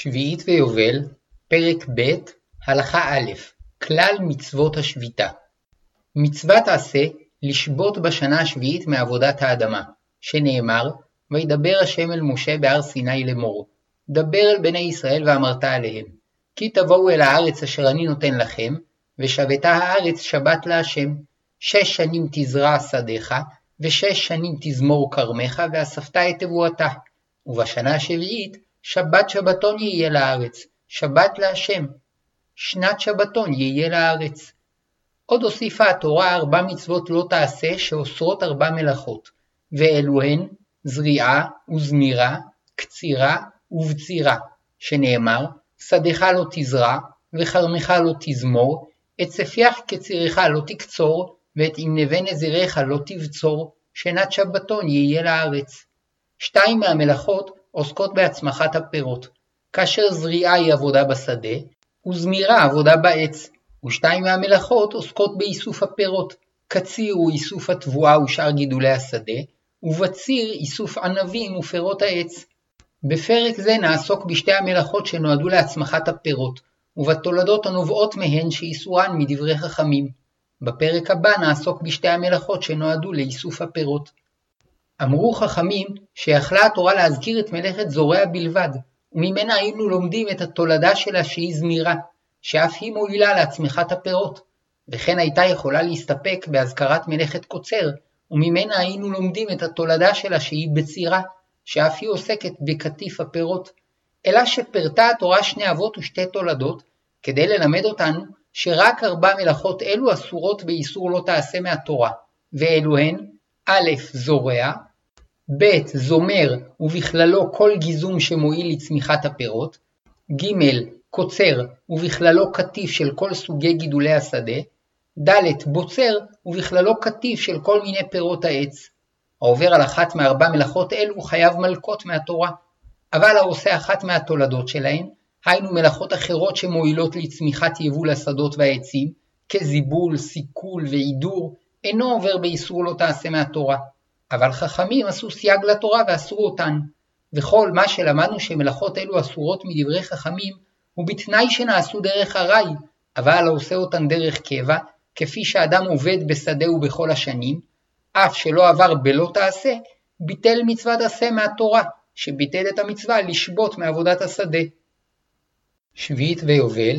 שביעית ויובל, פרק ב', הלכה א', כלל מצוות השביתה. מצוות עשה לשבות בשנה השביעית מעבודת האדמה, שנאמר, וידבר השם אל משה בהר סיני לאמור, דבר אל בני ישראל ואמרת עליהם, כי תבואו אל הארץ אשר אני נותן לכם, ושבתה הארץ שבת להשם, שש שנים תזרע שדיך, ושש שנים תזמור כרמך, ואספת את תבואתה. ובשנה השביעית שבת שבתון יהיה לארץ, שבת להשם. שנת שבתון יהיה לארץ. עוד הוסיפה התורה ארבע מצוות לא תעשה שאוסרות ארבע מלאכות, ואלו הן זריעה וזמירה, קצירה ובצירה, שנאמר, שדך לא תזרע, וכרמך לא תזמור, את צפיח קצירך לא תקצור, ואת עם נבי נזיריך לא תבצור, שנת שבתון יהיה לארץ. שתיים מהמלאכות עוסקות בהצמחת הפירות, כאשר זריעה היא עבודה בשדה, וזמירה עבודה בעץ, ושתיים מהמלאכות עוסקות באיסוף הפירות, קציר הוא איסוף התבואה ושאר גידולי השדה, ובציר איסוף ענבים ופירות העץ. בפרק זה נעסוק בשתי המלאכות שנועדו להצמחת הפירות, ובתולדות הנובעות מהן שאיסורן מדברי חכמים. בפרק הבא נעסוק בשתי המלאכות שנועדו לאיסוף הפירות. אמרו חכמים שיכלה התורה להזכיר את מלאכת זורע בלבד, וממנה היינו לומדים את התולדה שלה שהיא זמירה, שאף היא מועילה להצמחת הפירות, וכן הייתה יכולה להסתפק בהזכרת מלאכת קוצר, וממנה היינו לומדים את התולדה שלה שהיא בצירה, שאף היא עוסקת בקטיף הפירות, אלא שפרטה התורה שני אבות ושתי תולדות, כדי ללמד אותנו שרק ארבע מלאכות אלו אסורות באיסור לא תעשה מהתורה, ואלו הן א' זורע, ב' זומר ובכללו כל גיזום שמועיל לצמיחת הפירות, ג' קוצר ובכללו קטיף של כל סוגי גידולי השדה, ד' בוצר ובכללו קטיף של כל מיני פירות העץ. העובר על אחת מארבע מלאכות אלו חייב מלקות מהתורה, אבל העושה אחת מהתולדות שלהן, היינו מלאכות אחרות שמועילות לצמיחת יבול השדות והעצים, כזיבול, סיכול ועידור, אינו עובר באיסור לא תעשה מהתורה. אבל חכמים עשו סייג לתורה ואסרו אותן, וכל מה שלמדנו שמלאכות אלו אסורות מדברי חכמים, הוא בתנאי שנעשו דרך ארעי, אבל העושה אותן דרך קבע, כפי שאדם עובד בשדה ובכל השנים, אף שלא עבר בלא תעשה, ביטל מצוות עשה מהתורה, שביטל את המצווה לשבות מעבודת השדה. שביעית ויובל,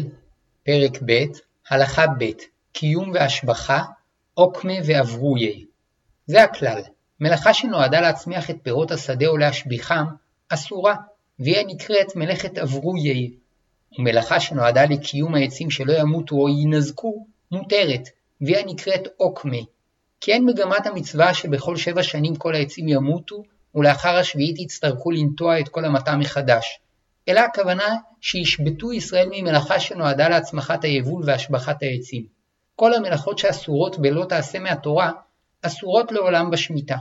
פרק ב', הלכה ב', קיום והשבחה, עוקמה ואברוי. זה הכלל, מלאכה שנועדה להצמיח את פירות השדה או להשביחם, אסורה, והיא נקראת מלאכת אברוי, ומלאכה שנועדה לקיום העצים שלא ימותו או יינזקו, מותרת, והיא נקראת עוקמה. כי אין מגמת המצווה שבכל שבע שנים כל העצים ימותו, ולאחר השביעית יצטרכו לנטוע את כל המטע מחדש, אלא הכוונה שישבתו ישראל ממלאכה שנועדה להצמחת היבול והשבחת העצים. כל המלאכות שאסורות בלא תעשה מהתורה, אסורות לעולם בשמיטה,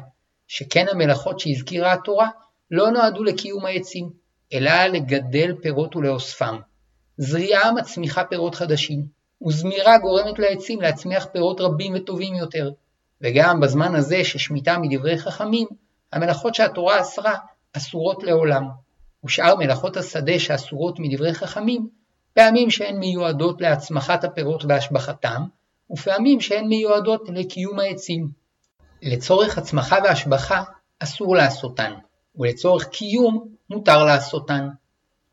שכן המלאכות שהזכירה התורה לא נועדו לקיום העצים, אלא לגדל פירות ולאוספם. זריעה מצמיחה פירות חדשים, וזמירה גורמת לעצים להצמיח פירות רבים וטובים יותר. וגם בזמן הזה ששמיטה מדברי חכמים, המלאכות שהתורה אסרה אסורות לעולם. ושאר מלאכות השדה שאסורות מדברי חכמים, פעמים שהן מיועדות להצמחת הפירות והשבחתם, ופעמים שהן מיועדות לקיום העצים. לצורך הצמחה והשבחה אסור לעשותן, ולצורך קיום מותר לעשותן.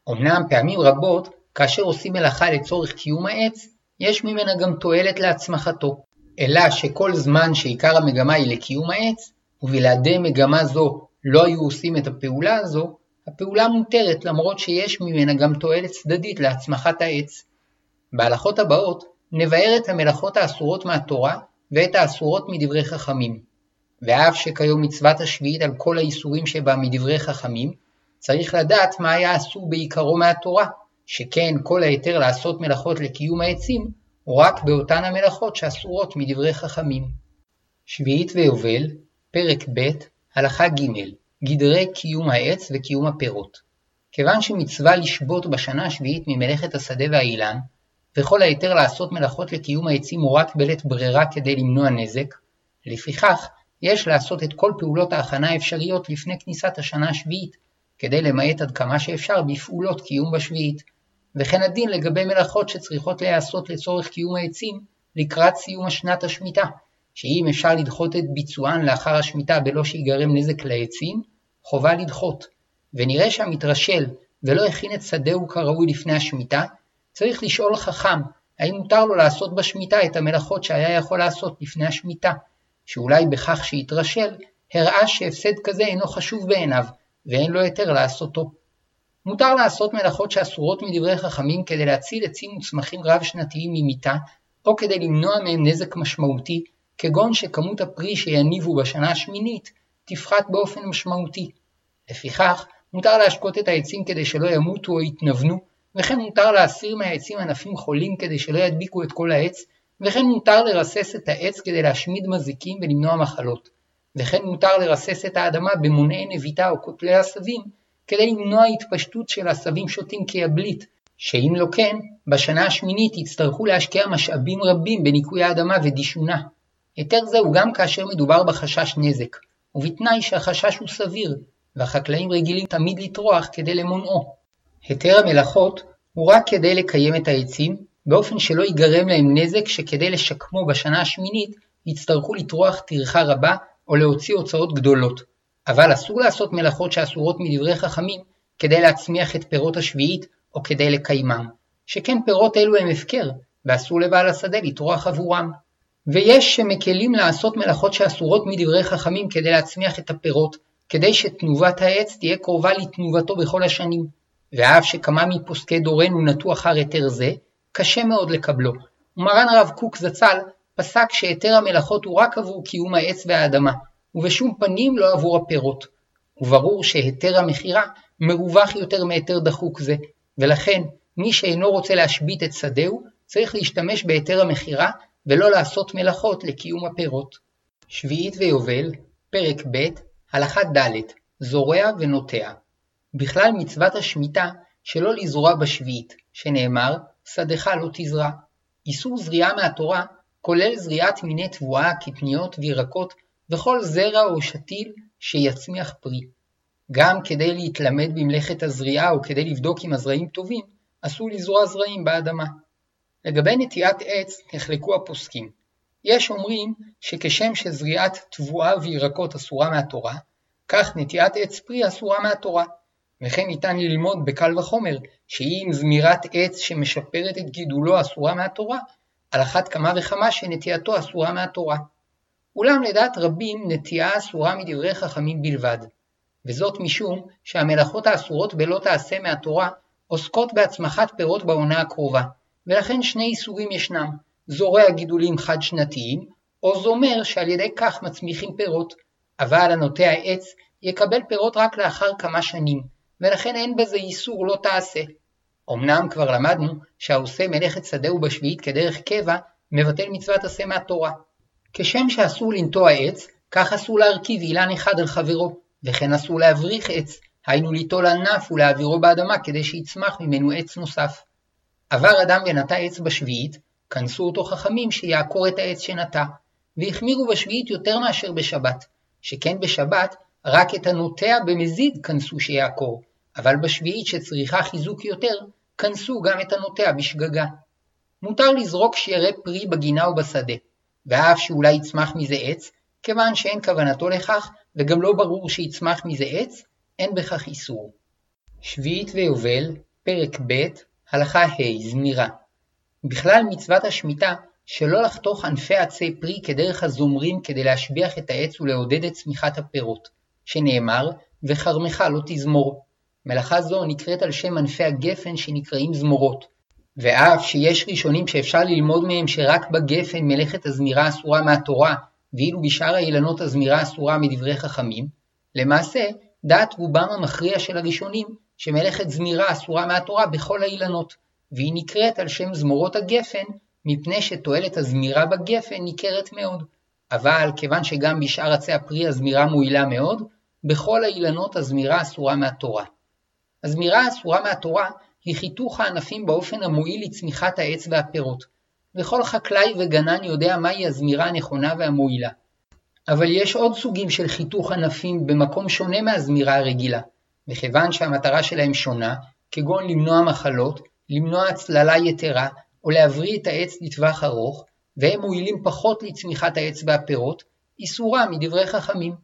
אמנם פעמים רבות, כאשר עושים מלאכה לצורך קיום העץ, יש ממנה גם תועלת להצמחתו, אלא שכל זמן שעיקר המגמה היא לקיום העץ, ובלעדי מגמה זו לא היו עושים את הפעולה הזו, הפעולה מותרת למרות שיש ממנה גם תועלת צדדית להצמחת העץ. בהלכות הבאות נבהר את המלאכות האסורות מהתורה ואת האסורות מדברי חכמים. ואף שכיום מצוות השביעית על כל האיסורים שבה מדברי חכמים, צריך לדעת מה היה אסור בעיקרו מהתורה, שכן כל ההיתר לעשות מלאכות לקיום העצים, הוא רק באותן המלאכות שאסורות מדברי חכמים. שביעית ויובל, פרק ב', הלכה ג' גדרי קיום העץ וקיום הפירות. כיוון שמצווה לשבות בשנה השביעית ממלאכת השדה והאילן, וכל ההיתר לעשות מלאכות לקיום העצים הוא רק בלית ברירה כדי למנוע נזק, לפיכך יש לעשות את כל פעולות ההכנה האפשריות לפני כניסת השנה השביעית, כדי למעט עד כמה שאפשר בפעולות קיום בשביעית, וכן הדין לגבי מלאכות שצריכות להיעשות לצורך קיום העצים לקראת סיום השנת השמיטה, שאם אפשר לדחות את ביצוען לאחר השמיטה בלא שיגרם נזק לעצים, חובה לדחות, ונראה שהמתרשל ולא הכין את שדהו כראוי לפני השמיטה, צריך לשאול חכם האם מותר לו לעשות בשמיטה את המלאכות שהיה יכול לעשות לפני השמיטה, שאולי בכך שהתרשל, הראה שהפסד כזה אינו חשוב בעיניו, ואין לו היתר לעשותו. מותר לעשות מלאכות שאסורות מדברי חכמים כדי להציל עצים וצמחים רב-שנתיים ממיתה, או כדי למנוע מהם נזק משמעותי, כגון שכמות הפרי שיניבו בשנה השמינית תפחת באופן משמעותי. לפיכך, מותר להשקות את העצים כדי שלא ימותו או יתנוונו, וכן מותר להסיר מהעצים ענפים חולים כדי שלא ידביקו את כל העץ, וכן מותר לרסס את העץ כדי להשמיד מזיקים ולמנוע מחלות, וכן מותר לרסס את האדמה במונעי נביטה או כותלי עשבים, כדי למנוע התפשטות של עשבים שוטים כיבלית, שאם לא כן, בשנה השמינית יצטרכו להשקיע משאבים רבים בניקוי האדמה ודישונה. היתר זה הוא גם כאשר מדובר בחשש נזק, ובתנאי שהחשש הוא סביר, והחקלאים רגילים תמיד לטרוח כדי למונעו. היתר המלאכות הוא רק כדי לקיים את העצים, באופן שלא ייגרם להם נזק שכדי לשקמו בשנה השמינית יצטרכו לטרוח טרחה רבה או להוציא הוצאות גדולות. אבל אסור לעשות מלאכות שאסורות מדברי חכמים כדי להצמיח את פירות השביעית או כדי לקיימם, שכן פירות אלו הם הפקר, ואסור לבעל השדה לטרוח עבורם. ויש שמקלים לעשות מלאכות שאסורות מדברי חכמים כדי להצמיח את הפירות, כדי שתנובת העץ תהיה קרובה לתנובתו בכל השנים. ואף שכמה מפוסקי דורנו נטו אחר היתר זה, קשה מאוד לקבלו, ומרן הרב קוק זצ"ל פסק שהיתר המלאכות הוא רק עבור קיום העץ והאדמה, ובשום פנים לא עבור הפירות. וברור שהיתר המכירה מרווח יותר מהיתר דחוק זה, ולכן מי שאינו רוצה להשבית את שדהו, צריך להשתמש בהיתר המכירה ולא לעשות מלאכות לקיום הפירות. שביעית ויובל, פרק ב', הלכה ד', זורע ונוטע. בכלל מצוות השמיטה שלא לזרוע בשביעית, שנאמר, שדך לא תזרע. איסור זריעה מהתורה כולל זריעת מיני תבואה, קטניות וירקות, וכל זרע או שתיל שיצמיח פרי. גם כדי להתלמד במלאכת הזריעה או כדי לבדוק אם הזרעים טובים, אסור לזרוע זרעים באדמה. לגבי נטיעת עץ נחלקו הפוסקים. יש אומרים שכשם שזריעת תבואה וירקות אסורה מהתורה, כך נטיעת עץ פרי אסורה מהתורה. וכן ניתן ללמוד בקל וחומר שאם זמירת עץ שמשפרת את גידולו אסורה מהתורה, על אחת כמה וכמה שנטייתו אסורה מהתורה. אולם לדעת רבים נטייה אסורה מדברי חכמים בלבד, וזאת משום שהמלאכות האסורות בלא תעשה מהתורה עוסקות בהצמחת פירות בעונה הקרובה, ולכן שני איסורים ישנם, זורע גידולים חד-שנתיים, או זומר שעל ידי כך מצמיחים פירות, אבל הנוטע עץ יקבל פירות רק לאחר כמה שנים, ולכן אין בזה איסור לא תעשה. אמנם כבר למדנו שהעושה מלאכת שדהו בשביעית כדרך קבע, מבטל מצוות עשה מהתורה. כשם שאסור לנטוע עץ, כך אסור להרכיב אילן אחד על חברו, וכן אסור להבריך עץ, היינו ליטול ענף ולהעבירו באדמה כדי שיצמח ממנו עץ נוסף. עבר אדם ונטע עץ בשביעית, כנסו אותו חכמים שיעקור את העץ שנטע, והחמירו בשביעית יותר מאשר בשבת, שכן בשבת רק את הנוטע במזיד כנסו שיעקור, אבל בשביעית שצריכה חיזוק יותר, כנסו גם את הנוטע בשגגה. מותר לזרוק שירי פרי בגינה ובשדה, ואף שאולי יצמח מזה עץ, כיוון שאין כוונתו לכך, וגם לא ברור שיצמח מזה עץ, אין בכך איסור. שביעית ויובל, פרק ב', הלכה ה', זמירה. בכלל מצוות השמיטה שלא לחתוך ענפי עצי פרי כדרך הזומרים כדי להשביח את העץ ולעודד את צמיחת הפירות, שנאמר, וכרמך לא תזמור. מלאכה זו נקראת על שם ענפי הגפן שנקראים זמורות. ואף שיש ראשונים שאפשר ללמוד מהם שרק בגפן מלאכת הזמירה אסורה מהתורה, ואילו בשאר האילנות הזמירה אסורה מדברי חכמים, למעשה, דעת רובם המכריע של הראשונים שמלאכת זמירה אסורה מהתורה בכל האילנות, והיא נקראת על שם זמורות הגפן, מפני שתועלת הזמירה בגפן ניכרת מאוד. אבל כיוון שגם בשאר עצי הפרי הזמירה מועילה מאוד, בכל האילנות הזמירה אסורה מהתורה. הזמירה האסורה מהתורה היא חיתוך הענפים באופן המועיל לצמיחת העץ והפירות, וכל חקלאי וגנן יודע מהי הזמירה הנכונה והמועילה. אבל יש עוד סוגים של חיתוך ענפים במקום שונה מהזמירה הרגילה, וכיוון שהמטרה שלהם שונה, כגון למנוע מחלות, למנוע הצללה יתרה, או להבריא את העץ לטווח ארוך, והם מועילים פחות לצמיחת העץ והפירות, איסורה מדברי חכמים.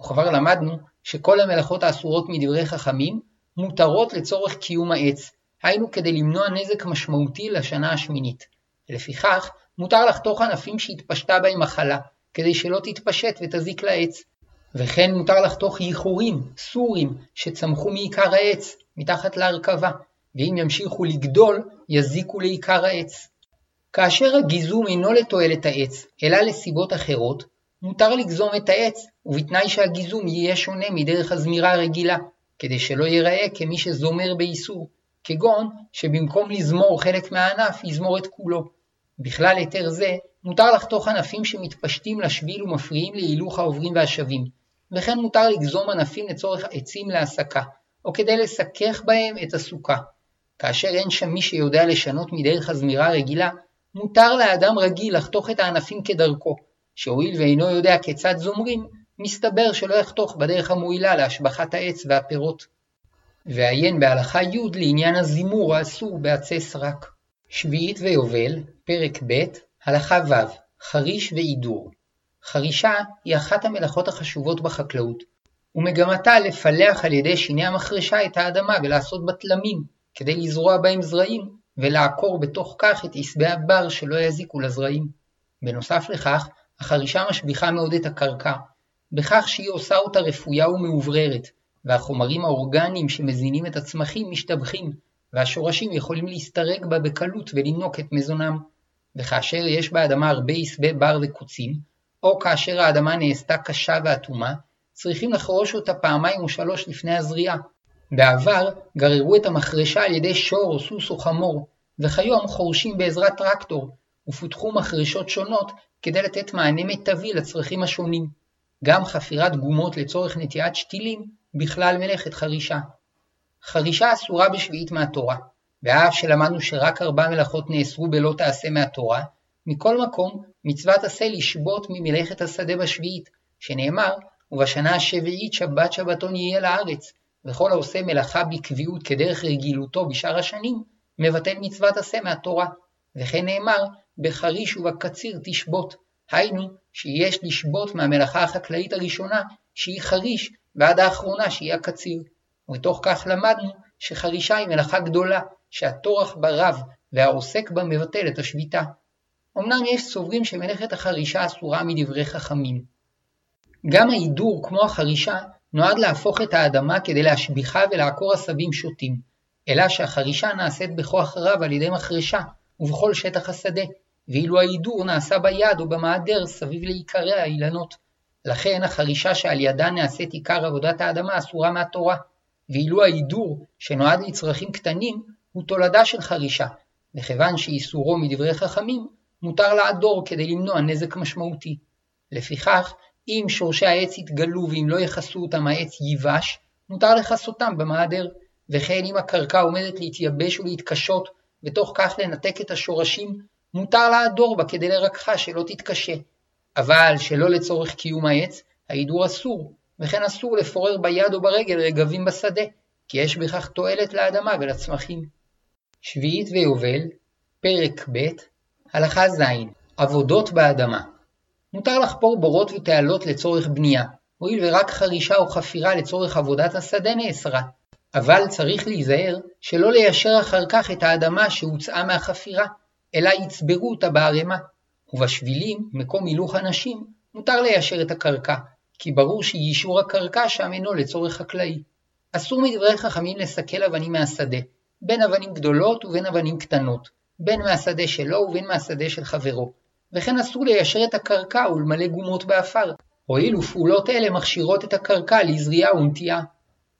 וכבר למדנו שכל המלאכות האסורות מדברי חכמים מותרות לצורך קיום העץ, היינו כדי למנוע נזק משמעותי לשנה השמינית. לפיכך, מותר לחתוך ענפים שהתפשטה בהם מחלה, כדי שלא תתפשט ותזיק לעץ. וכן מותר לחתוך ייחורים, סורים, שצמחו מעיקר העץ, מתחת להרכבה, ואם ימשיכו לגדול, יזיקו לעיקר העץ. כאשר הגיזום אינו לתועלת העץ, אלא לסיבות אחרות, מותר לגזום את העץ, ובתנאי שהגיזום יהיה שונה מדרך הזמירה הרגילה, כדי שלא ייראה כמי שזומר באיסור, כגון שבמקום לזמור חלק מהענף, יזמור את כולו. בכלל היתר זה, מותר לחתוך ענפים שמתפשטים לשביל ומפריעים להילוך העוברים והשבים, וכן מותר לגזום ענפים לצורך עצים להסקה, או כדי לסכך בהם את הסוכה. כאשר אין שם מי שיודע לשנות מדרך הזמירה הרגילה, מותר לאדם רגיל לחתוך את הענפים כדרכו, שהואיל ואינו יודע כיצד זומרים, מסתבר שלא יחתוך בדרך המועילה להשבחת העץ והפירות. ועיין בהלכה י' לעניין הזימור האסור בעצי סרק. שביעית ויובל, פרק ב', הלכה ו', חריש ועידור. חרישה היא אחת המלאכות החשובות בחקלאות, ומגמתה לפלח על ידי שיני המחרשה את האדמה ולעשות בה תלמים, כדי לזרוע בהם זרעים, ולעקור בתוך כך את עשבי הבר שלא יזיקו לזרעים. בנוסף לכך, החרישה משביחה מאוד את הקרקע, בכך שהיא עושה אותה רפויה ומאובררת, והחומרים האורגניים שמזינים את הצמחים משתבחים, והשורשים יכולים להסתרק בה בקלות ולינוק את מזונם. וכאשר יש באדמה הרבה עשבי בר וקוצים, או כאשר האדמה נעשתה קשה ואטומה, צריכים לחרוש אותה פעמיים או שלוש לפני הזריעה. בעבר גררו את המחרשה על ידי שור או סוס או חמור, וכיום חורשים בעזרת טרקטור, ופותחו מחרשות שונות כדי לתת מענה מיטבי לצרכים השונים. גם חפירת גומות לצורך נטיעת שתילים בכלל מלאכת חרישה. חרישה אסורה בשביעית מהתורה, ואף שלמדנו שרק ארבע מלאכות נאסרו בלא תעשה מהתורה, מכל מקום מצוות עשה לשבות ממלאכת השדה בשביעית, שנאמר ובשנה השביעית שבת שבתון יהיה לארץ, וכל העושה מלאכה בקביעות כדרך רגילותו בשאר השנים, מבטל מצוות עשה מהתורה. וכן נאמר, בחריש ובקציר תשבות, היינו שיש לשבות מהמלאכה החקלאית הראשונה, שהיא חריש, ועד האחרונה שהיא הקציר. ומתוך כך למדנו שחרישה היא מלאכה גדולה, שהטורח בה רב, והעוסק בה מבטל את השביתה. אמנם יש סוברים שמלאכת החרישה אסורה מדברי חכמים. גם ההידור, כמו החרישה, נועד להפוך את האדמה כדי להשביחה ולעקור עשבים שוטים, אלא שהחרישה נעשית בכוח רב על ידי מחרשה, ובכל שטח השדה, ואילו ההידור נעשה ביד או במעדר סביב לעיקרי האילנות. לכן החרישה שעל ידה נעשית עיקר עבודת האדמה אסורה מהתורה, ואילו ההידור, שנועד לצרכים קטנים, הוא תולדה של חרישה, וכיוון שאיסורו מדברי חכמים, מותר לעדור כדי למנוע נזק משמעותי. לפיכך, אם שורשי העץ יתגלו ואם לא יכסו אותם העץ ייבש, מותר לכסותם במעדר, וכן אם הקרקע עומדת להתייבש ולהתקשות, ותוך כך לנתק את השורשים, מותר לעדור בה כדי לרככה שלא תתקשה. אבל שלא לצורך קיום העץ, ההידור אסור, וכן אסור לפורר ביד או ברגל רגבים בשדה, כי יש בכך תועלת לאדמה ולצמחים. שביעית ויובל, פרק ב', הלכה ז' עבודות באדמה מותר לחפור בורות ותעלות לצורך בנייה, הואיל ורק חרישה או חפירה לצורך עבודת השדה נאסרה, אבל צריך להיזהר שלא ליישר אחר כך את האדמה שהוצאה מהחפירה, אלא יצברו אותה בערימה. ובשבילים, מקום הילוך הנשים, מותר ליישר את הקרקע, כי ברור שיישור הקרקע שם אינו לצורך חקלאי. אסור מדברי חכמים לסכל אבנים מהשדה, בין אבנים גדולות ובין אבנים קטנות, בין מהשדה שלו ובין מהשדה של חברו, וכן אסור ליישר את הקרקע ולמלא גומות באפר, הואיל ופעולות אלה מכשירות את הקרקע לזריעה ונטיעה.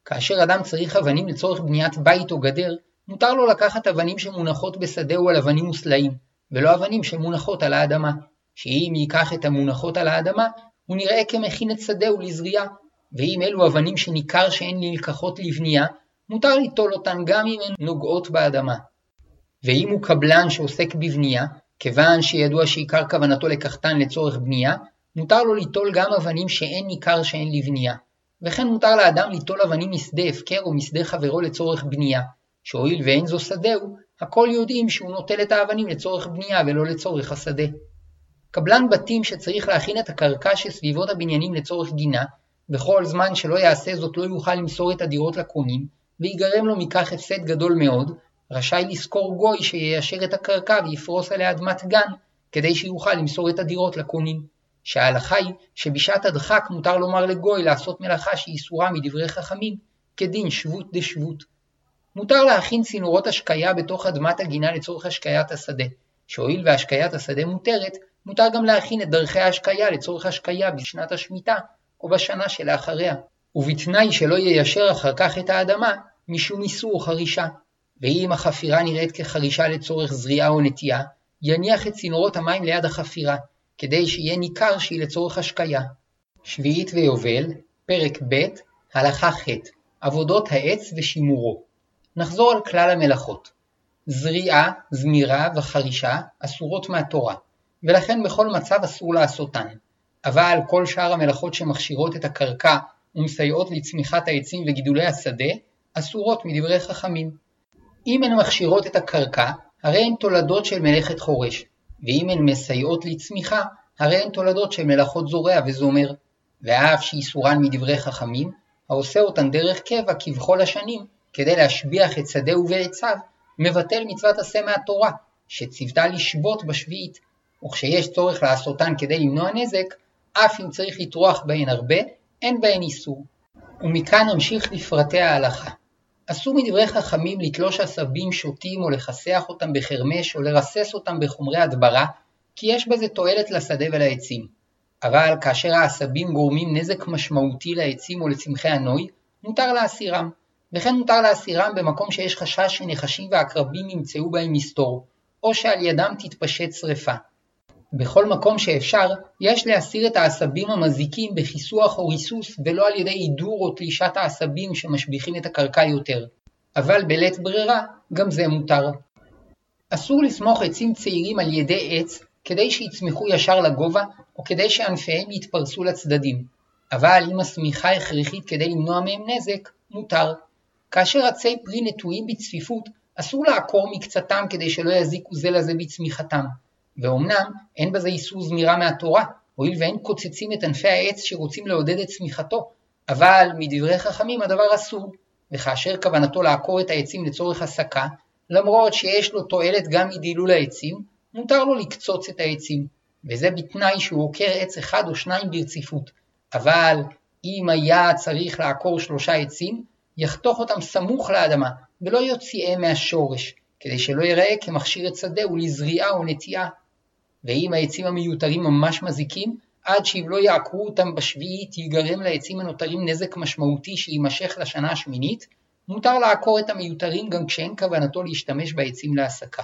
כאשר אדם צריך אבנים לצורך בניית בית או גדר, מותר לו לקחת אבנים שמונחות בשדהו על אבנים וסלעים, ולא אבנים שמונחות על האדמה, שאם ייקח את המונחות על האדמה, הוא נראה כמכין את שדהו לזריעה, ואם אלו אבנים שניכר שהן נלקחות לבנייה, מותר ליטול אותן גם אם הן נוגעות באדמה. ואם הוא קבלן שעוסק בבנייה, כיוון שידוע שעיקר כוונתו לקחתן לצורך בנייה, מותר לו ליטול גם אבנים שאין ניכר שהן לבנייה. וכן מותר לאדם ליטול אבנים משדה הפקר או משדה חברו לצורך בנייה, שהואיל ואין זו שדהו, הכל יודעים שהוא נוטל את האבנים לצורך בנייה ולא לצורך השדה. קבלן בתים שצריך להכין את הקרקע שסביבות הבניינים לצורך גינה, בכל זמן שלא יעשה זאת לא יוכל למסור את הדירות לקונים, ויגרם לו מכך הפסד גדול מאוד, רשאי לשכור גוי שיישר את הקרקע ויפרוס עליה אדמת גן, כדי שיוכל למסור את הדירות לקונים. שההלכה היא שבשעת הדחק מותר לומר לגוי לעשות מלאכה שהיא אסורה מדברי חכמים, כדין שבות דשבות. מותר להכין צינורות השקיה בתוך אדמת הגינה לצורך השקיית השדה, שהואיל והשקיית השדה מותרת, מותר גם להכין את דרכי ההשקיה לצורך השקיה בשנת השמיטה או בשנה שלאחריה, ובתנאי שלא יישר אחר כך את האדמה משום איסור חרישה. ואם החפירה נראית כחרישה לצורך זריעה או נטייה, יניח את צינורות המים ליד החפירה, כדי שיהיה ניכר שהיא לצורך השקיה. שביעית ויובל, פרק ב', הלכה ח' עבודות העץ ושימורו. נחזור על כלל המלאכות. זריעה, זמירה וחרישה אסורות מהתורה, ולכן בכל מצב אסור לעשותן. אבל כל שאר המלאכות שמכשירות את הקרקע ומסייעות לצמיחת העצים וגידולי השדה, אסורות מדברי חכמים. אם הן מכשירות את הקרקע, הרי הן תולדות של מלאכת חורש, ואם הן מסייעות לצמיחה, הרי הן תולדות של מלאכות זורע וזומר. ואף שאיסורן מדברי חכמים, העושה אותן דרך קבע כבכל השנים, כדי להשביח את שדהו ועציו, מבטל מצוות עשה מהתורה, שציוותה לשבות בשביעית, וכשיש צורך לעשותן כדי למנוע נזק, אף אם צריך לטרוח בהן הרבה, אין בהן איסור. ומכאן נמשיך לפרטי ההלכה. אסור מדברי חכמים לתלוש עשבים שוטים או לכסח אותם בחרמש או לרסס אותם בחומרי הדברה, כי יש בזה תועלת לשדה ולעצים. אבל כאשר העשבים גורמים נזק משמעותי לעצים או לצמחי הנוי, מותר להסירם. וכן מותר להסירם במקום שיש חשש שנחשים ועקרבים ימצאו בהם מסתור, או שעל ידם תתפשט שרפה. בכל מקום שאפשר, יש להסיר את העשבים המזיקים בכיסוח או ריסוס ולא על ידי הידור או תלישת העשבים שמשביחים את הקרקע יותר. אבל בלית ברירה, גם זה מותר. אסור לסמוך עצים צעירים על ידי עץ כדי שיצמחו ישר לגובה או כדי שענפיהם יתפרסו לצדדים. אבל אם השמיכה הכרחית כדי למנוע מהם נזק, מותר. כאשר עצי פרי נטועים בצפיפות, אסור לעקור מקצתם כדי שלא יזיקו זה לזה בצמיחתם. ואומנם אין בזה איסור זמירה מהתורה, הואיל ואין קוצצים את ענפי העץ שרוצים לעודד את צמיחתו, אבל מדברי חכמים הדבר אסור, וכאשר כוונתו לעקור את העצים לצורך הסקה, למרות שיש לו תועלת גם מדילול העצים, מותר לו לקצוץ את העצים, וזה בתנאי שהוא עוקר עץ אחד או שניים ברציפות, אבל אם היה צריך לעקור שלושה עצים, יחתוך אותם סמוך לאדמה, ולא יוציאם מהשורש, כדי שלא ייראה כמכשיר את שדהו לזריעה או נטיעה. ואם העצים המיותרים ממש מזיקים, עד שאם לא יעקרו אותם בשביעית ייגרם לעצים הנותרים נזק משמעותי שיימשך לשנה השמינית, מותר לעקור את המיותרים גם כשאין כוונתו להשתמש בעצים להסקה.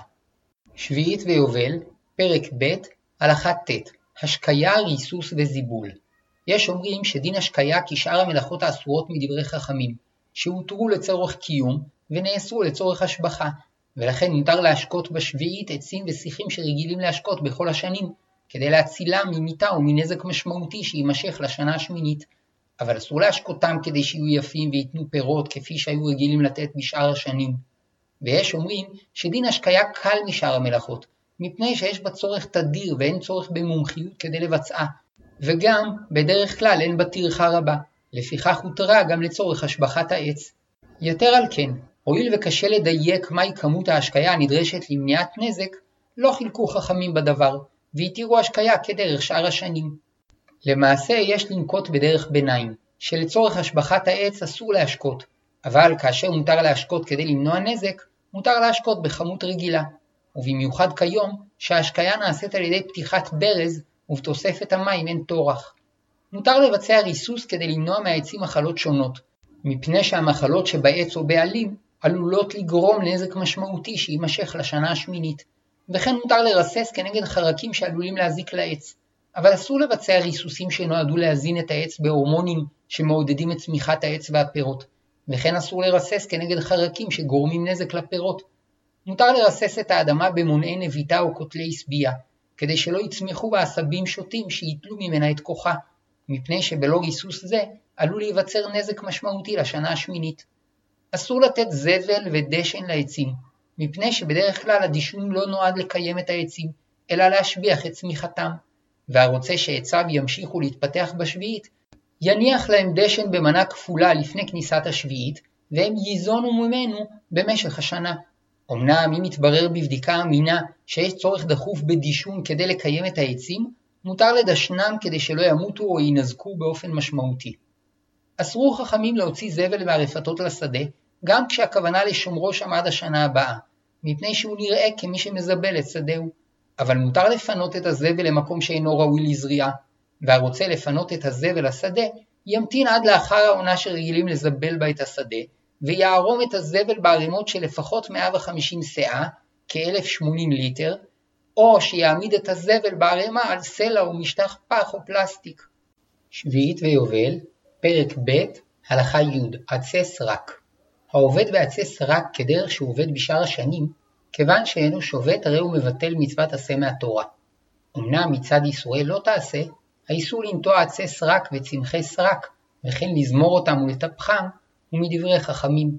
שביעית ויובל, פרק ב', הלכה ט', השקיה, ריסוס וזיבול. יש אומרים שדין השקיה כשאר המלאכות האסורות מדברי חכמים, שהותרו לצורך קיום ונאסרו לצורך השבחה, ולכן מותר להשקות בשביעית עצים ושיחים שרגילים להשקות בכל השנים, כדי להצילם ממיתה או מנזק משמעותי שיימשך לשנה השמינית. אבל אסור להשקותם כדי שיהיו יפים וייתנו פירות כפי שהיו רגילים לתת בשאר השנים. ויש אומרים שדין השקיה קל משאר המלאכות, מפני שיש בה צורך תדיר ואין צורך במומחיות כדי לבצעה, וגם בדרך כלל אין בה טרחה רבה, לפיכך הותרה גם לצורך השבחת העץ. יתר על כן, הואיל וקשה לדייק מהי כמות ההשקיה הנדרשת למניעת נזק, לא חילקו חכמים בדבר, והתירו השקיה כדרך שאר השנים. למעשה יש לנקוט בדרך ביניים, שלצורך השבחת העץ אסור להשקות, אבל כאשר מותר להשקות כדי למנוע נזק, מותר להשקות בכמות רגילה, ובמיוחד כיום שההשקיה נעשית על ידי פתיחת ברז ובתוספת המים אין טורח. מותר לבצע ריסוס כדי למנוע מהעצים מחלות שונות, מפני שהמחלות שבעץ או בעלים עלולות לגרום נזק משמעותי שיימשך לשנה השמינית, וכן מותר לרסס כנגד חרקים שעלולים להזיק לעץ. אבל אסור לבצע ריסוסים שנועדו להזין את העץ בהורמונים שמעודדים את צמיחת העץ והפירות, וכן אסור לרסס כנגד חרקים שגורמים נזק לפירות. מותר לרסס את האדמה במונעי נביטה או קוטלי עשבייה, כדי שלא יצמחו בה עשבים שוטים שייטלו ממנה את כוחה, מפני שבלא ריסוס זה, עלול להיווצר נזק משמעותי לשנה השמינית. אסור לתת זבל ודשן לעצים, מפני שבדרך כלל הדישון לא נועד לקיים את העצים, אלא להשביח את צמיחתם, והרוצה שעציו ימשיכו להתפתח בשביעית, יניח להם דשן במנה כפולה לפני כניסת השביעית, והם ייזונו ממנו במשך השנה. אמנם אם יתברר בבדיקה אמינה שיש צורך דחוף בדישון כדי לקיים את העצים, מותר לדשנם כדי שלא ימותו או יינזקו באופן משמעותי. אסרו חכמים להוציא זבל מהרפתות לשדה, גם כשהכוונה לשומרו שם עד השנה הבאה, מפני שהוא נראה כמי שמזבל את שדהו. אבל מותר לפנות את הזבל למקום שאינו ראוי לזריעה, והרוצה לפנות את הזבל לשדה, ימתין עד לאחר העונה שרגילים לזבל בה את השדה, ויערום את הזבל בערימות של לפחות 150 סאה, כ-1080 ליטר, או שיעמיד את הזבל בערימה על סלע או משטח פח או פלסטיק. שביעית ויובל, פרק ב', הלכה י', עצי סרק. העובד בעצי סרק כדרך שהוא עובד בשאר השנים, כיוון שאינו שובת הרי הוא מבטל מצוות עשה מהתורה. אמנם מצד איסורי לא תעשה, האיסור לנטוע עצי סרק וצמחי סרק, וכן לזמור אותם ולטפחם, הוא מדברי חכמים.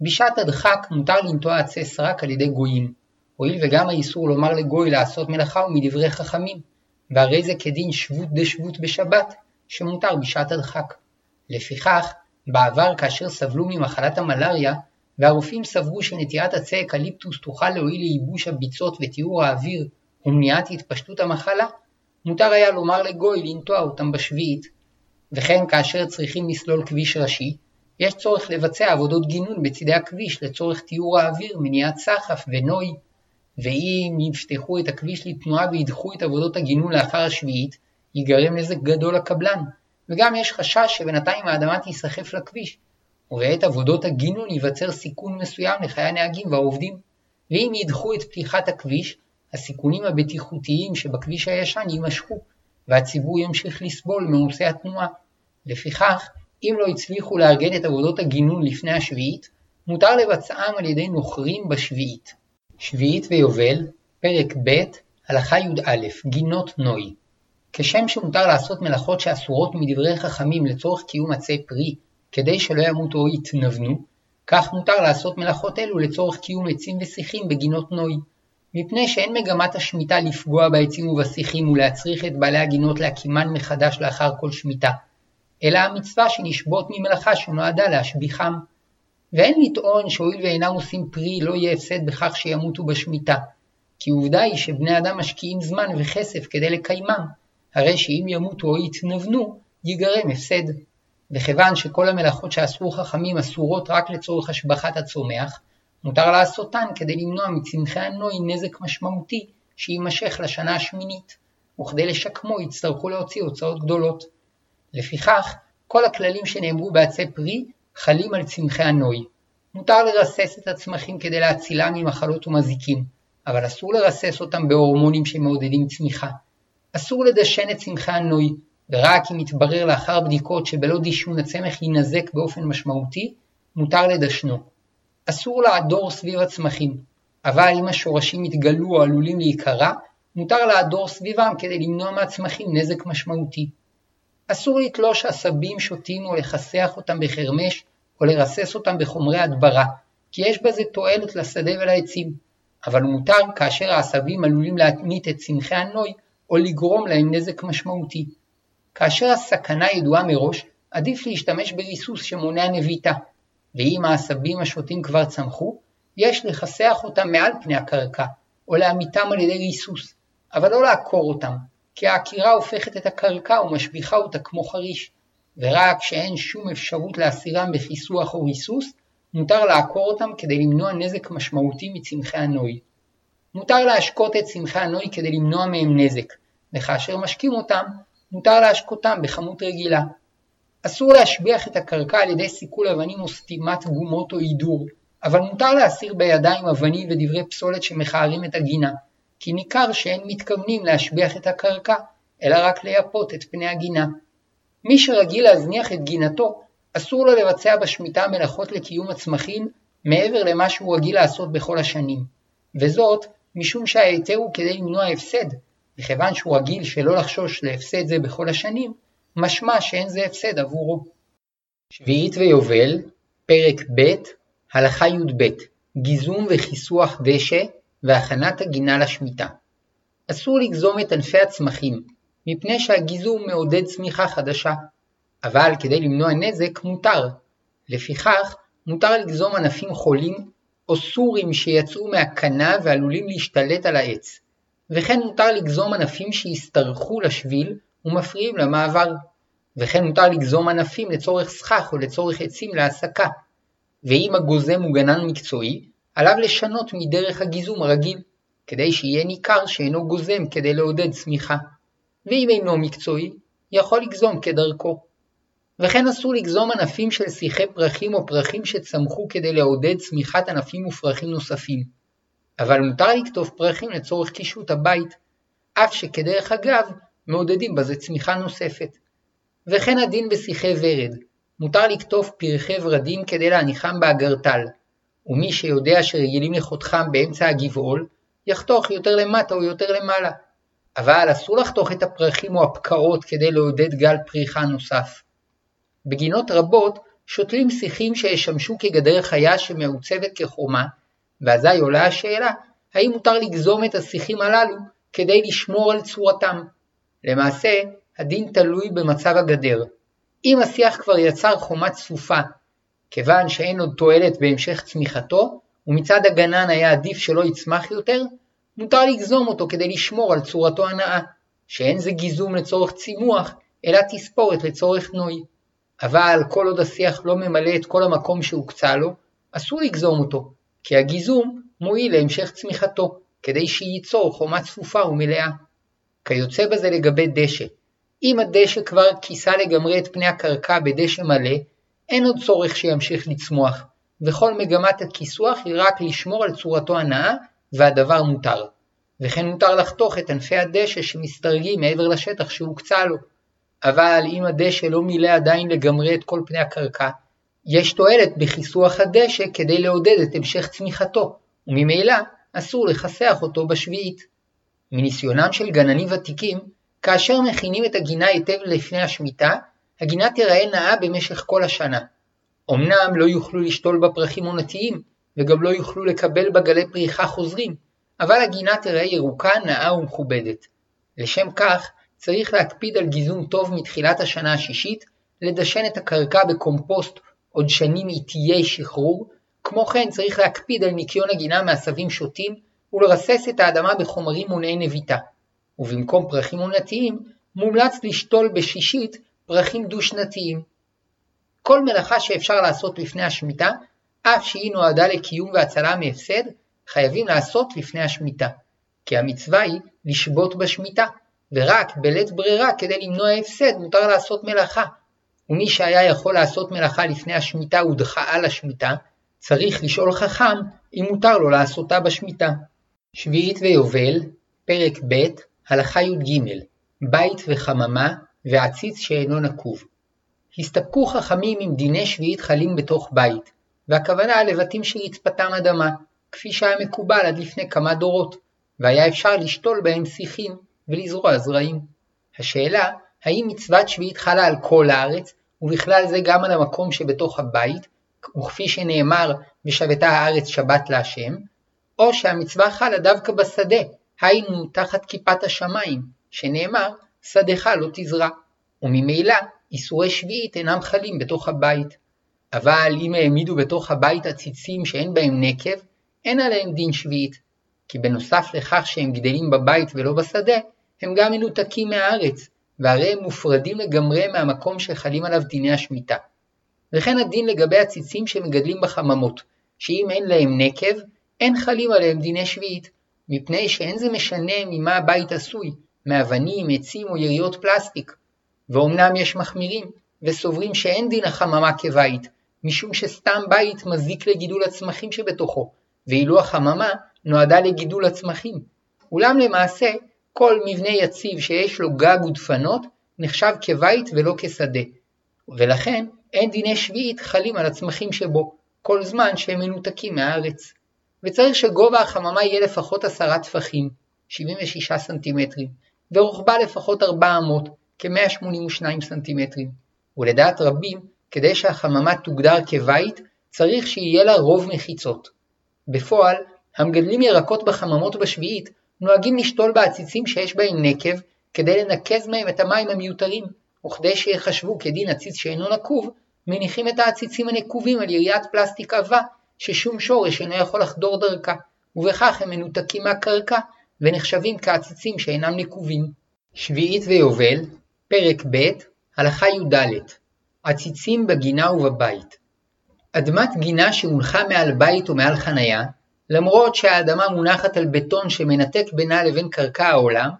בשעת הדחק מותר לנטוע עצי סרק על ידי גויים, הואיל וגם האיסור לומר לגוי לעשות מלאכה הוא מדברי חכמים, והרי זה כדין שבות דשבות בשבת, שמותר בשעת הדחק. לפיכך, בעבר כאשר סבלו ממחלת המלאריה, והרופאים סברו שנטיעת עצי אקליפטוס תוכל להועיל לייבוש הביצות וטיהור האוויר ומניעת התפשטות המחלה, מותר היה לומר לגוי לנטוע אותם בשביעית. וכן כאשר צריכים לסלול כביש ראשי, יש צורך לבצע עבודות גינון בצידי הכביש לצורך טיהור האוויר, מניעת סחף ונוי. ואם יפתחו את הכביש לתנועה וידחו את עבודות הגינון לאחר השביעית, ייגרם נזק גדול לקבלן, וגם יש חשש שבינתיים האדמה תיסחף לכביש, ובעת עבודות הגינון ייווצר סיכון מסוים לחיי הנהגים והעובדים, ואם ידחו את פתיחת הכביש, הסיכונים הבטיחותיים שבכביש הישן יימשכו, והציבור ימשיך לסבול מעומסי התנועה. לפיכך, אם לא הצליחו לארגן את עבודות הגינון לפני השביעית, מותר לבצעם על ידי נוכרים בשביעית. שביעית ויובל, פרק ב', הלכה י"א, גינות נוי. כשם שמותר לעשות מלאכות שאסורות מדברי חכמים לצורך קיום עצי פרי, כדי שלא ימותו או יתנוונו, כך מותר לעשות מלאכות אלו לצורך קיום עצים ושיחים בגינות נוי. מפני שאין מגמת השמיטה לפגוע בעצים ובשיחים ולהצריך את בעלי הגינות להקימן מחדש לאחר כל שמיטה, אלא המצווה שנשבות ממלאכה שנועדה להשביחם. ואין לטעון שהואיל ואינם עושים פרי לא יהיה הפסד בכך שימותו בשמיטה, כי עובדה היא שבני אדם משקיעים זמן וכסף כדי לקיימם, הרי שאם ימותו או יתנוונו, ייגרם הפסד. וכיוון שכל המלאכות שאסרו חכמים אסורות רק לצורך השבחת הצומח, מותר לעשותן כדי למנוע מצמחי הנוי נזק משמעותי שיימשך לשנה השמינית, וכדי לשקמו יצטרכו להוציא הוצאות גדולות. לפיכך, כל הכללים שנאמרו בעצי פרי חלים על צמחי הנוי. מותר לרסס את הצמחים כדי להצילם ממחלות ומזיקים, אבל אסור לרסס אותם בהורמונים שמעודדים צמיחה. אסור לדשן את צמחי הנוי, ורק אם יתברר לאחר בדיקות שבלא דישון הצמח יינזק באופן משמעותי, מותר לדשנו. אסור לעדור סביב הצמחים, אבל אם השורשים יתגלו או עלולים להיקרע, מותר לעדור סביבם כדי למנוע מהצמחים נזק משמעותי. אסור לתלוש עשבים שוטים או לכסח אותם בחרמש או לרסס אותם בחומרי הדברה, כי יש בזה תועלת לשדה ולעצים, אבל מותר כאשר העשבים עלולים להטמית את צמחי הנוי או לגרום להם נזק משמעותי. כאשר הסכנה ידועה מראש, עדיף להשתמש בריסוס שמונע נביטה, ואם העשבים השוטים כבר צמחו, יש לכסח אותם מעל פני הקרקע, או להמיתם על ידי ריסוס, אבל לא לעקור אותם, כי העקירה הופכת את הקרקע ומשביחה אותה כמו חריש, ורק כשאין שום אפשרות להסירם בכיסוח או ריסוס, מותר לעקור אותם כדי למנוע נזק משמעותי מצמחי הנוי. מותר להשקות את צמחי הנוי כדי למנוע מהם נזק, וכאשר משקים אותם, מותר להשקותם בכמות רגילה. אסור להשביח את הקרקע על ידי סיכול אבנים או סתימת גומות או הידור, אבל מותר להסיר בידיים אבנים ודברי פסולת שמכערים את הגינה, כי ניכר שאין מתכוונים להשביח את הקרקע, אלא רק לייפות את פני הגינה. מי שרגיל להזניח את גינתו, אסור לו לבצע בשמיטה מלאכות לקיום הצמחים מעבר למה שהוא רגיל לעשות בכל השנים, וזאת משום שההיתר הוא כדי למנוע הפסד, וכיוון שהוא רגיל שלא לחשוש להפסד זה בכל השנים, משמע שאין זה הפסד עבורו. שביעית ויובל, פרק ב', הלכה י"ב גיזום וכיסוח דשא והכנת הגינה לשמיטה. אסור לגזום את ענפי הצמחים, מפני שהגיזום מעודד צמיחה חדשה, אבל כדי למנוע נזק מותר. לפיכך, מותר לגזום ענפים חולים או סורים שיצאו מהקנה ועלולים להשתלט על העץ, וכן מותר לגזום ענפים שהשתרכו לשביל ומפריעים למעבר. וכן מותר לגזום ענפים לצורך סכך או לצורך עצים להסקה. ואם הגוזם הוא גנן מקצועי, עליו לשנות מדרך הגיזום הרגיל, כדי שיהיה ניכר שאינו גוזם כדי לעודד צמיחה. ואם אינו מקצועי, יכול לגזום כדרכו. וכן אסור לגזום ענפים של שיחי פרחים או פרחים שצמחו כדי לעודד צמיחת ענפים ופרחים נוספים. אבל מותר לקטוף פרחים לצורך קישוט הבית, אף שכדרך אגב, מעודדים בזה צמיחה נוספת. וכן הדין בשיחי ורד, מותר לקטוף פרחי ורדים כדי להניחם באגרטל, ומי שיודע שרגילים לחותכם באמצע הגבעול, יחתוך יותר למטה או יותר למעלה. אבל אסור לחתוך את הפרחים או הפקעות כדי לעודד גל פריחה נוסף. בגינות רבות שותלים שיחים שישמשו כגדר חיה שמעוצבת כחומה, ואזי עולה השאלה, האם מותר לגזום את השיחים הללו כדי לשמור על צורתם. למעשה, הדין תלוי במצב הגדר. אם השיח כבר יצר חומה צפופה, כיוון שאין עוד תועלת בהמשך צמיחתו, ומצד הגנן היה עדיף שלא יצמח יותר, מותר לגזום אותו כדי לשמור על צורתו הנאה, שאין זה גיזום לצורך צימוח, אלא תספורת לצורך נוי. אבל כל עוד השיח לא ממלא את כל המקום שהוקצה לו, אסור לגזום אותו, כי הגיזום מועיל להמשך צמיחתו, כדי שייצור חומה צפופה ומלאה. כיוצא בזה לגבי דשא, אם הדשא כבר כיסה לגמרי את פני הקרקע בדשא מלא, אין עוד צורך שימשיך לצמוח, וכל מגמת הכיסוח היא רק לשמור על צורתו הנאה, והדבר מותר. וכן מותר לחתוך את ענפי הדשא שמסתרגים מעבר לשטח שהוקצה לו. אבל אם הדשא לא מילא עדיין לגמרי את כל פני הקרקע, יש תועלת בכיסוח הדשא כדי לעודד את המשך צמיחתו, וממילא אסור לכסח אותו בשביעית. מניסיונם של גננים ותיקים, כאשר מכינים את הגינה היטב לפני השמיטה, הגינה תיראה נאה במשך כל השנה. אמנם לא יוכלו לשתול בה פרחים עונתיים, וגם לא יוכלו לקבל בה גלי פריחה חוזרים, אבל הגינה תיראה ירוקה, נאה ומכובדת. לשם כך, צריך להקפיד על גיזום טוב מתחילת השנה השישית, לדשן את הקרקע בקומפוסט עוד שנים איטיי שחרור, כמו כן צריך להקפיד על ניקיון הגינה מעשבים שוטים ולרסס את האדמה בחומרים מונעי נביטה. ובמקום פרחים עונתיים, מומלץ לשתול בשישית פרחים דו-שנתיים. כל מלאכה שאפשר לעשות לפני השמיטה, אף שהיא נועדה לקיום והצלה מהפסד, חייבים לעשות לפני השמיטה, כי המצווה היא לשבות בשמיטה, ורק בלית ברירה כדי למנוע הפסד מותר לעשות מלאכה. ומי שהיה יכול לעשות מלאכה לפני השמיטה הודחה על השמיטה, צריך לשאול חכם אם מותר לו לעשותה בשמיטה. שביעית ויובל, פרק ב', הלכה י"ג בית וחממה ועציץ שאינו נקוב. הסתפקו חכמים עם דיני שביעית חלים בתוך בית, והכוונה לבתים שרצפתם אדמה, כפי שהיה מקובל עד לפני כמה דורות, והיה אפשר לשתול בהם שיחים ולזרוע זרעים. השאלה, האם מצוות שביעית חלה על כל הארץ, ובכלל זה גם על המקום שבתוך הבית, וכפי שנאמר, ושבתה הארץ שבת להשם, או שהמצווה חלה דווקא בשדה, היינו תחת כיפת השמיים, שנאמר, שדך לא תזרע, וממילא איסורי שביעית אינם חלים בתוך הבית. אבל אם העמידו בתוך הבית עציצים שאין בהם נקב, אין עליהם דין שביעית, כי בנוסף לכך שהם גדלים בבית ולא בשדה, הם גם מנותקים מהארץ, והרי הם מופרדים לגמרי מהמקום שחלים עליו דיני השמיטה. וכן הדין לגבי עציצים שמגדלים בחממות, שאם אין להם נקב, אין חלים עליהם דיני שביעית, מפני שאין זה משנה ממה הבית עשוי, מאבנים, עצים או יריות פלסטיק. ואומנם יש מחמירים, וסוברים שאין דין החממה כבית, משום שסתם בית מזיק לגידול הצמחים שבתוכו, ואילו החממה נועדה לגידול הצמחים. אולם למעשה, כל מבנה יציב שיש לו גג ודפנות, נחשב כבית ולא כשדה. ולכן, אין דיני שביעית חלים על הצמחים שבו, כל זמן שהם מנותקים מהארץ. וצריך שגובה החממה יהיה לפחות עשרה טפחים, 76 סנטימטרים, ורוחבה לפחות 400, כ-182 סנטימטרים, ולדעת רבים, כדי שהחממה תוגדר כבית, צריך שיהיה לה רוב מחיצות. בפועל, המגדלים ירקות בחממות בשביעית נוהגים לשתול בעציצים שיש בהם נקב כדי לנקז מהם את המים המיותרים, וכדי שיחשבו כדין עציץ שאינו נקוב, מניחים את העציצים הנקובים על יריית פלסטיק עבה ששום שורש אינו יכול לחדור דרכה, ובכך הם מנותקים מהקרקע ונחשבים כעציצים שאינם נקובים. שביעית ויובל, פרק ב', הלכה י"ד עציצים בגינה ובבית אדמת גינה שהונחה מעל בית או מעל חניה, למרות שהאדמה מונחת על בטון שמנתק בינה לבין קרקע העולם,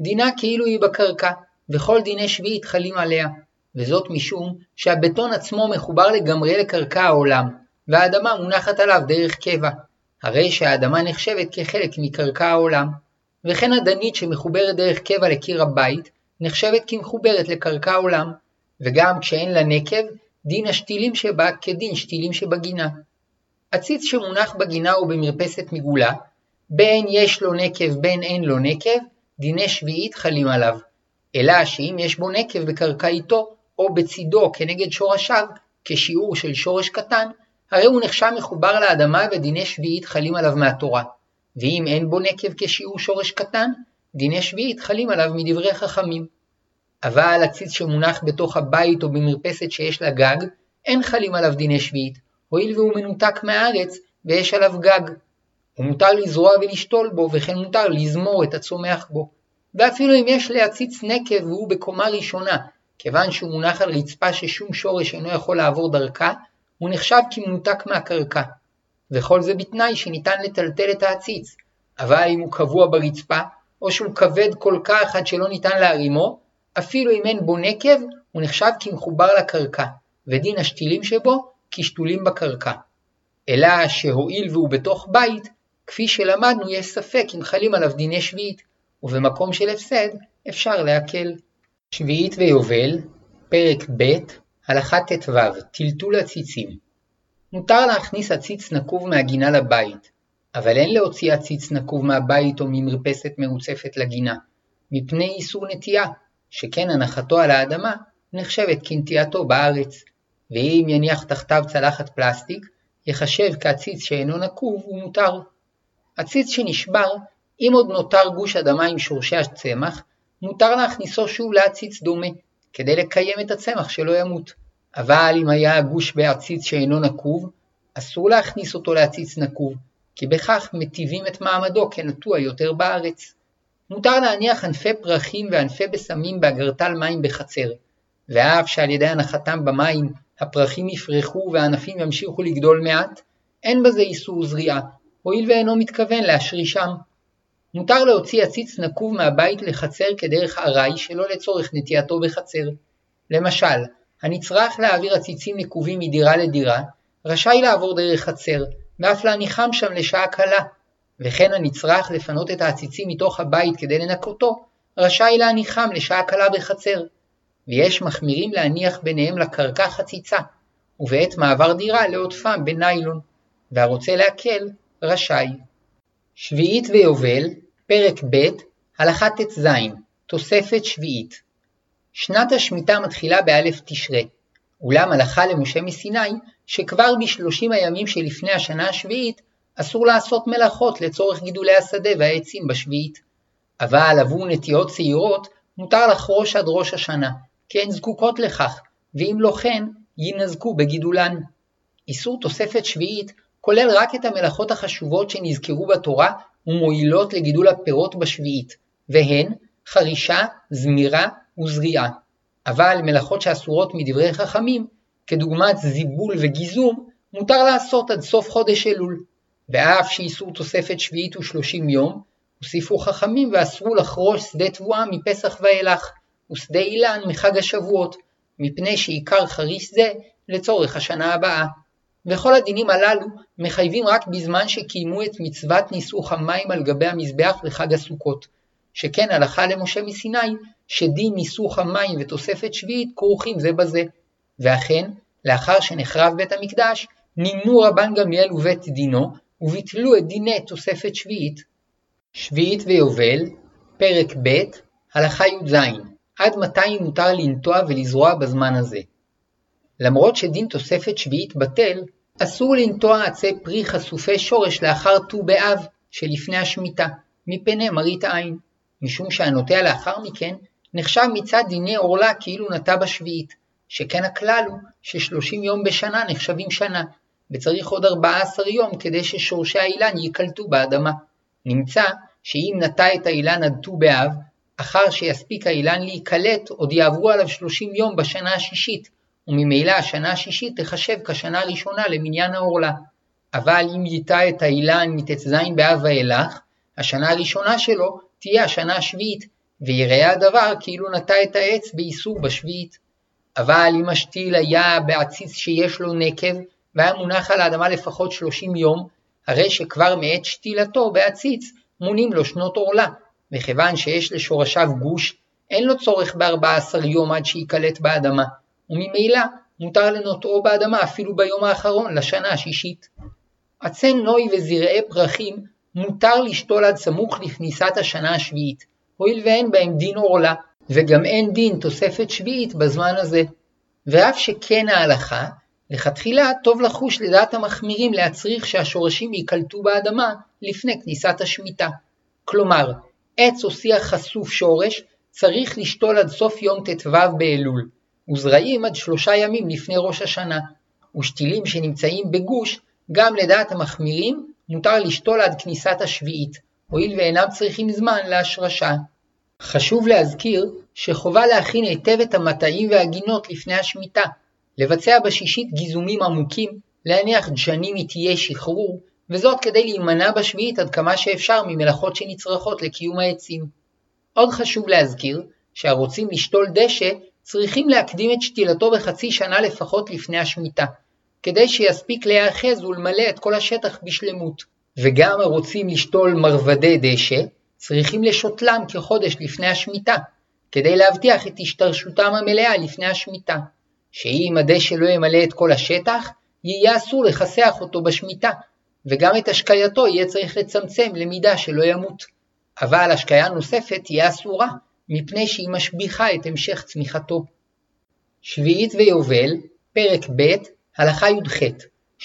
דינה כאילו היא בקרקע, וכל דיני שביעית חלים עליה, וזאת משום שהבטון עצמו מחובר לגמרי לקרקע העולם, והאדמה מונחת עליו דרך קבע, הרי שהאדמה נחשבת כחלק מקרקע העולם. וכן הדנית שמחוברת דרך קבע לקיר הבית, נחשבת כמחוברת לקרקע העולם, וגם כשאין לה נקב, דין השתילים שבה כדין שתילים שבגינה. עציץ שמונח בגינה או במרפסת מגולה, בין יש לו נקב בין אין לו נקב, דיני שביעית חלים עליו. אלא שאם יש בו נקב בקרקעיתו, או בצידו כנגד שורשיו, כשיעור של שורש קטן, הרי הוא נחשב מחובר לאדמה ודיני שביעית חלים עליו מהתורה. ואם אין בו נקב כשיעור שורש קטן, דיני שביעית חלים עליו מדברי חכמים. אבל עציץ שמונח בתוך הבית או במרפסת שיש לה גג, אין חלים עליו דיני שביעית, הואיל והוא מנותק מהארץ ויש עליו גג. ומותר לזרוע ולשתול בו, וכן מותר לזמור את הצומח בו. ואפילו אם יש לעציץ נקב והוא בקומה ראשונה, כיוון שהוא מונח על רצפה ששום שורש אינו יכול לעבור דרכה, הוא נחשב כמנותק מהקרקע. וכל זה בתנאי שניתן לטלטל את העציץ, אבל אם הוא קבוע ברצפה, או שהוא כבד כל כך עד שלא ניתן להרימו, אפילו אם אין בו נקב, הוא נחשב כמחובר לקרקע, ודין השתילים שבו כשתולים בקרקע. אלא שהואיל והוא בתוך בית, כפי שלמדנו יש ספק אם חלים עליו דיני שביעית, ובמקום של הפסד אפשר להקל. שביעית ויובל, פרק ב', הלכה ט"ו, טלטול עציצים. מותר להכניס עציץ נקוב מהגינה לבית, אבל אין להוציא עציץ נקוב מהבית או ממרפסת מעוצפת לגינה, מפני איסור נטייה, שכן הנחתו על האדמה נחשבת כנטייתו בארץ, ואם יניח תחתיו צלחת פלסטיק, יחשב כעציץ שאינו נקוב ומותר. עציץ שנשבר, אם עוד נותר גוש אדמה עם שורשי הצמח, מותר להכניסו שוב לעציץ דומה, כדי לקיים את הצמח שלא ימות. אבל אם היה הגוש בעציץ שאינו נקוב, אסור להכניס אותו לעציץ נקוב, כי בכך מטיבים את מעמדו כנטוע יותר בארץ. מותר להניח ענפי פרחים וענפי בשמים באגרטל מים בחצר, ואף שעל ידי הנחתם במים הפרחים יפרחו והענפים ימשיכו לגדול מעט, אין בזה איסור זריעה, הואיל ואינו מתכוון להשרישם. מותר להוציא עציץ נקוב מהבית לחצר כדרך ארעי שלא לצורך נטייתו בחצר. למשל, הנצרך להעביר עציצים נקובים מדירה לדירה, רשאי לעבור דרך חצר, ואף להניחם שם לשעה קלה, וכן הנצרך לפנות את העציצים מתוך הבית כדי לנקותו, רשאי להניחם לשעה קלה בחצר. ויש מחמירים להניח ביניהם לקרקע חציצה, ובעת מעבר דירה לעוטפם בניילון, והרוצה להקל, רשאי. שביעית ויובל, פרק ב', הלכה ט"ז, תוספת שביעית. שנת השמיטה מתחילה באלף תשרי, אולם הלכה למשה מסיני, שכבר בשלושים הימים שלפני השנה השביעית, אסור לעשות מלאכות לצורך גידולי השדה והעצים בשביעית. אבל עבור נטיעות צעירות, מותר לחרוש עד ראש השנה, כי הן זקוקות לכך, ואם לא כן, יינזקו בגידולן. איסור תוספת שביעית כולל רק את המלאכות החשובות שנזכרו בתורה ומועילות לגידול הפירות בשביעית, והן חרישה, זמירה וזריעה. אבל מלאכות שאסורות מדברי חכמים, כדוגמת זיבול וגיזום, מותר לעשות עד סוף חודש אלול. ואף שאיסור תוספת שביעית הוא שלושים יום, הוסיפו חכמים ואסרו לחרוש שדה תבואה מפסח ואילך, ושדה אילן מחג השבועות, מפני שעיקר חריש זה לצורך השנה הבאה. וכל הדינים הללו מחייבים רק בזמן שקיימו את מצוות ניסוך המים על גבי המזבח לחג הסוכות, שכן הלכה למשה מסיני שדין ניסוך המים ותוספת שביעית כרוכים זה בזה. ואכן, לאחר שנחרב בית המקדש, נמנו רבן גמליאל ובית דינו, וביטלו את דיני תוספת שביעית. שביעית ויובל, פרק ב', הלכה י"ז עד מתי מותר לנטוע ולזרוע בזמן הזה. למרות שדין תוספת שביעית בטל, אסור לנטוע עצי פרי חשופי שורש לאחר ט"ו באב שלפני השמיטה, מפני מראית עין, משום שהנוטע לאחר מכן נחשב מצד דיני עורלה כאילו נטע בשביעית, שכן הכלל הוא ששלושים יום בשנה נחשבים שנה, וצריך עוד ארבעה עשר יום כדי ששורשי האילן ייקלטו באדמה. נמצא שאם נטע את האילן עד ט"ו באב, אחר שיספיק האילן להיקלט עוד יעברו עליו שלושים יום בשנה השישית, וממילא השנה השישית תחשב כשנה הראשונה למניין העורלה. אבל אם ייטע את האילן מט"ז באב ואילך, השנה הראשונה שלו תהיה השנה השביעית, ויראה הדבר כאילו נטע את העץ באיסור בשביעית. אבל אם השתיל היה בעציץ שיש לו נקב, והיה מונח על האדמה לפחות שלושים יום, הרי שכבר מעת שתילתו בעציץ מונים לו שנות עורלה, וכיוון שיש לשורשיו גוש, אין לו צורך בארבע עשר יום עד שייקלט באדמה, וממילא מותר לנוטעו באדמה אפילו ביום האחרון לשנה השישית. עצי נוי וזרעי פרחים מותר לשתול עד סמוך לכניסת השנה השביעית, הואיל ואין בהם דין עורלה, וגם אין דין תוספת שביעית בזמן הזה. ואף שכן ההלכה, לכתחילה טוב לחוש לדעת המחמירים להצריך שהשורשים ייקלטו באדמה לפני כניסת השמיטה. כלומר, עץ או שיח חשוף שורש צריך לשתול עד סוף יום ט"ו באלול, וזרעים עד שלושה ימים לפני ראש השנה, ושתילים שנמצאים בגוש, גם לדעת המחמירים, מותר לשתול עד כניסת השביעית, הואיל ואינם צריכים זמן להשרשה. חשוב להזכיר שחובה להכין היטב את המטעים והגינות לפני השמיטה, לבצע בשישית גיזומים עמוקים, להניח דשנים איטיי שחרור, וזאת כדי להימנע בשביעית עד כמה שאפשר ממלאכות שנצרכות לקיום העצים. עוד חשוב להזכיר שהרוצים לשתול דשא צריכים להקדים את שתילתו בחצי שנה לפחות לפני השמיטה, כדי שיספיק להיאחז ולמלא את כל השטח בשלמות. וגם הרוצים לשתול מרבדי דשא, צריכים לשותלם כחודש לפני השמיטה, כדי להבטיח את השתרשותם המלאה לפני השמיטה, שאם הדשא לא ימלא את כל השטח, יהיה אסור לכסח אותו בשמיטה, וגם את השקייתו יהיה צריך לצמצם למידה שלא ימות. אבל השקיה נוספת תהיה אסורה, מפני שהיא משביחה את המשך צמיחתו. שביעית ויובל, פרק ב', הלכה י"ח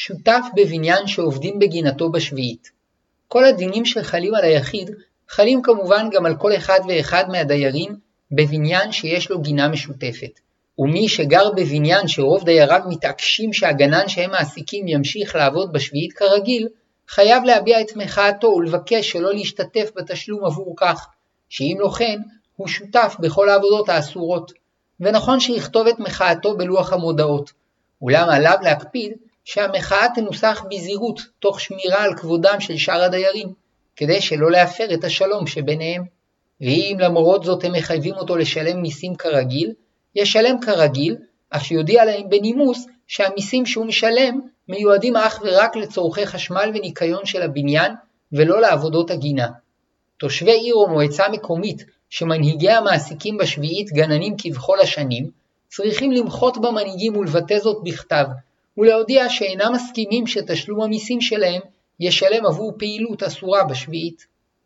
שותף בבניין שעובדים בגינתו בשביעית. כל הדינים שחלים על היחיד חלים כמובן גם על כל אחד ואחד מהדיירים בבניין שיש לו גינה משותפת. ומי שגר בבניין שרוב דייריו מתעקשים שהגנן שהם מעסיקים ימשיך לעבוד בשביעית כרגיל, חייב להביע את מחאתו ולבקש שלא להשתתף בתשלום עבור כך, שאם לא כן, הוא שותף בכל העבודות האסורות. ונכון שיכתוב את מחאתו בלוח המודעות, אולם עליו להקפיד שהמחאה תנוסח בזהירות, תוך שמירה על כבודם של שאר הדיירים, כדי שלא להפר את השלום שביניהם. ואם למרות זאת הם מחייבים אותו לשלם מיסים כרגיל, ישלם כרגיל, אף יודיע להם בנימוס שהמיסים שהוא משלם מיועדים אך ורק לצורכי חשמל וניקיון של הבניין, ולא לעבודות הגינה. תושבי עיר או מועצה מקומית שמנהיגי המעסיקים בשביעית גננים כבכל השנים, צריכים למחות במנהיגים ולבטא זאת בכתב, ולהודיע שאינם מסכימים שתשלום המיסים שלהם ישלם עבור פעילות אסורה בשביעית.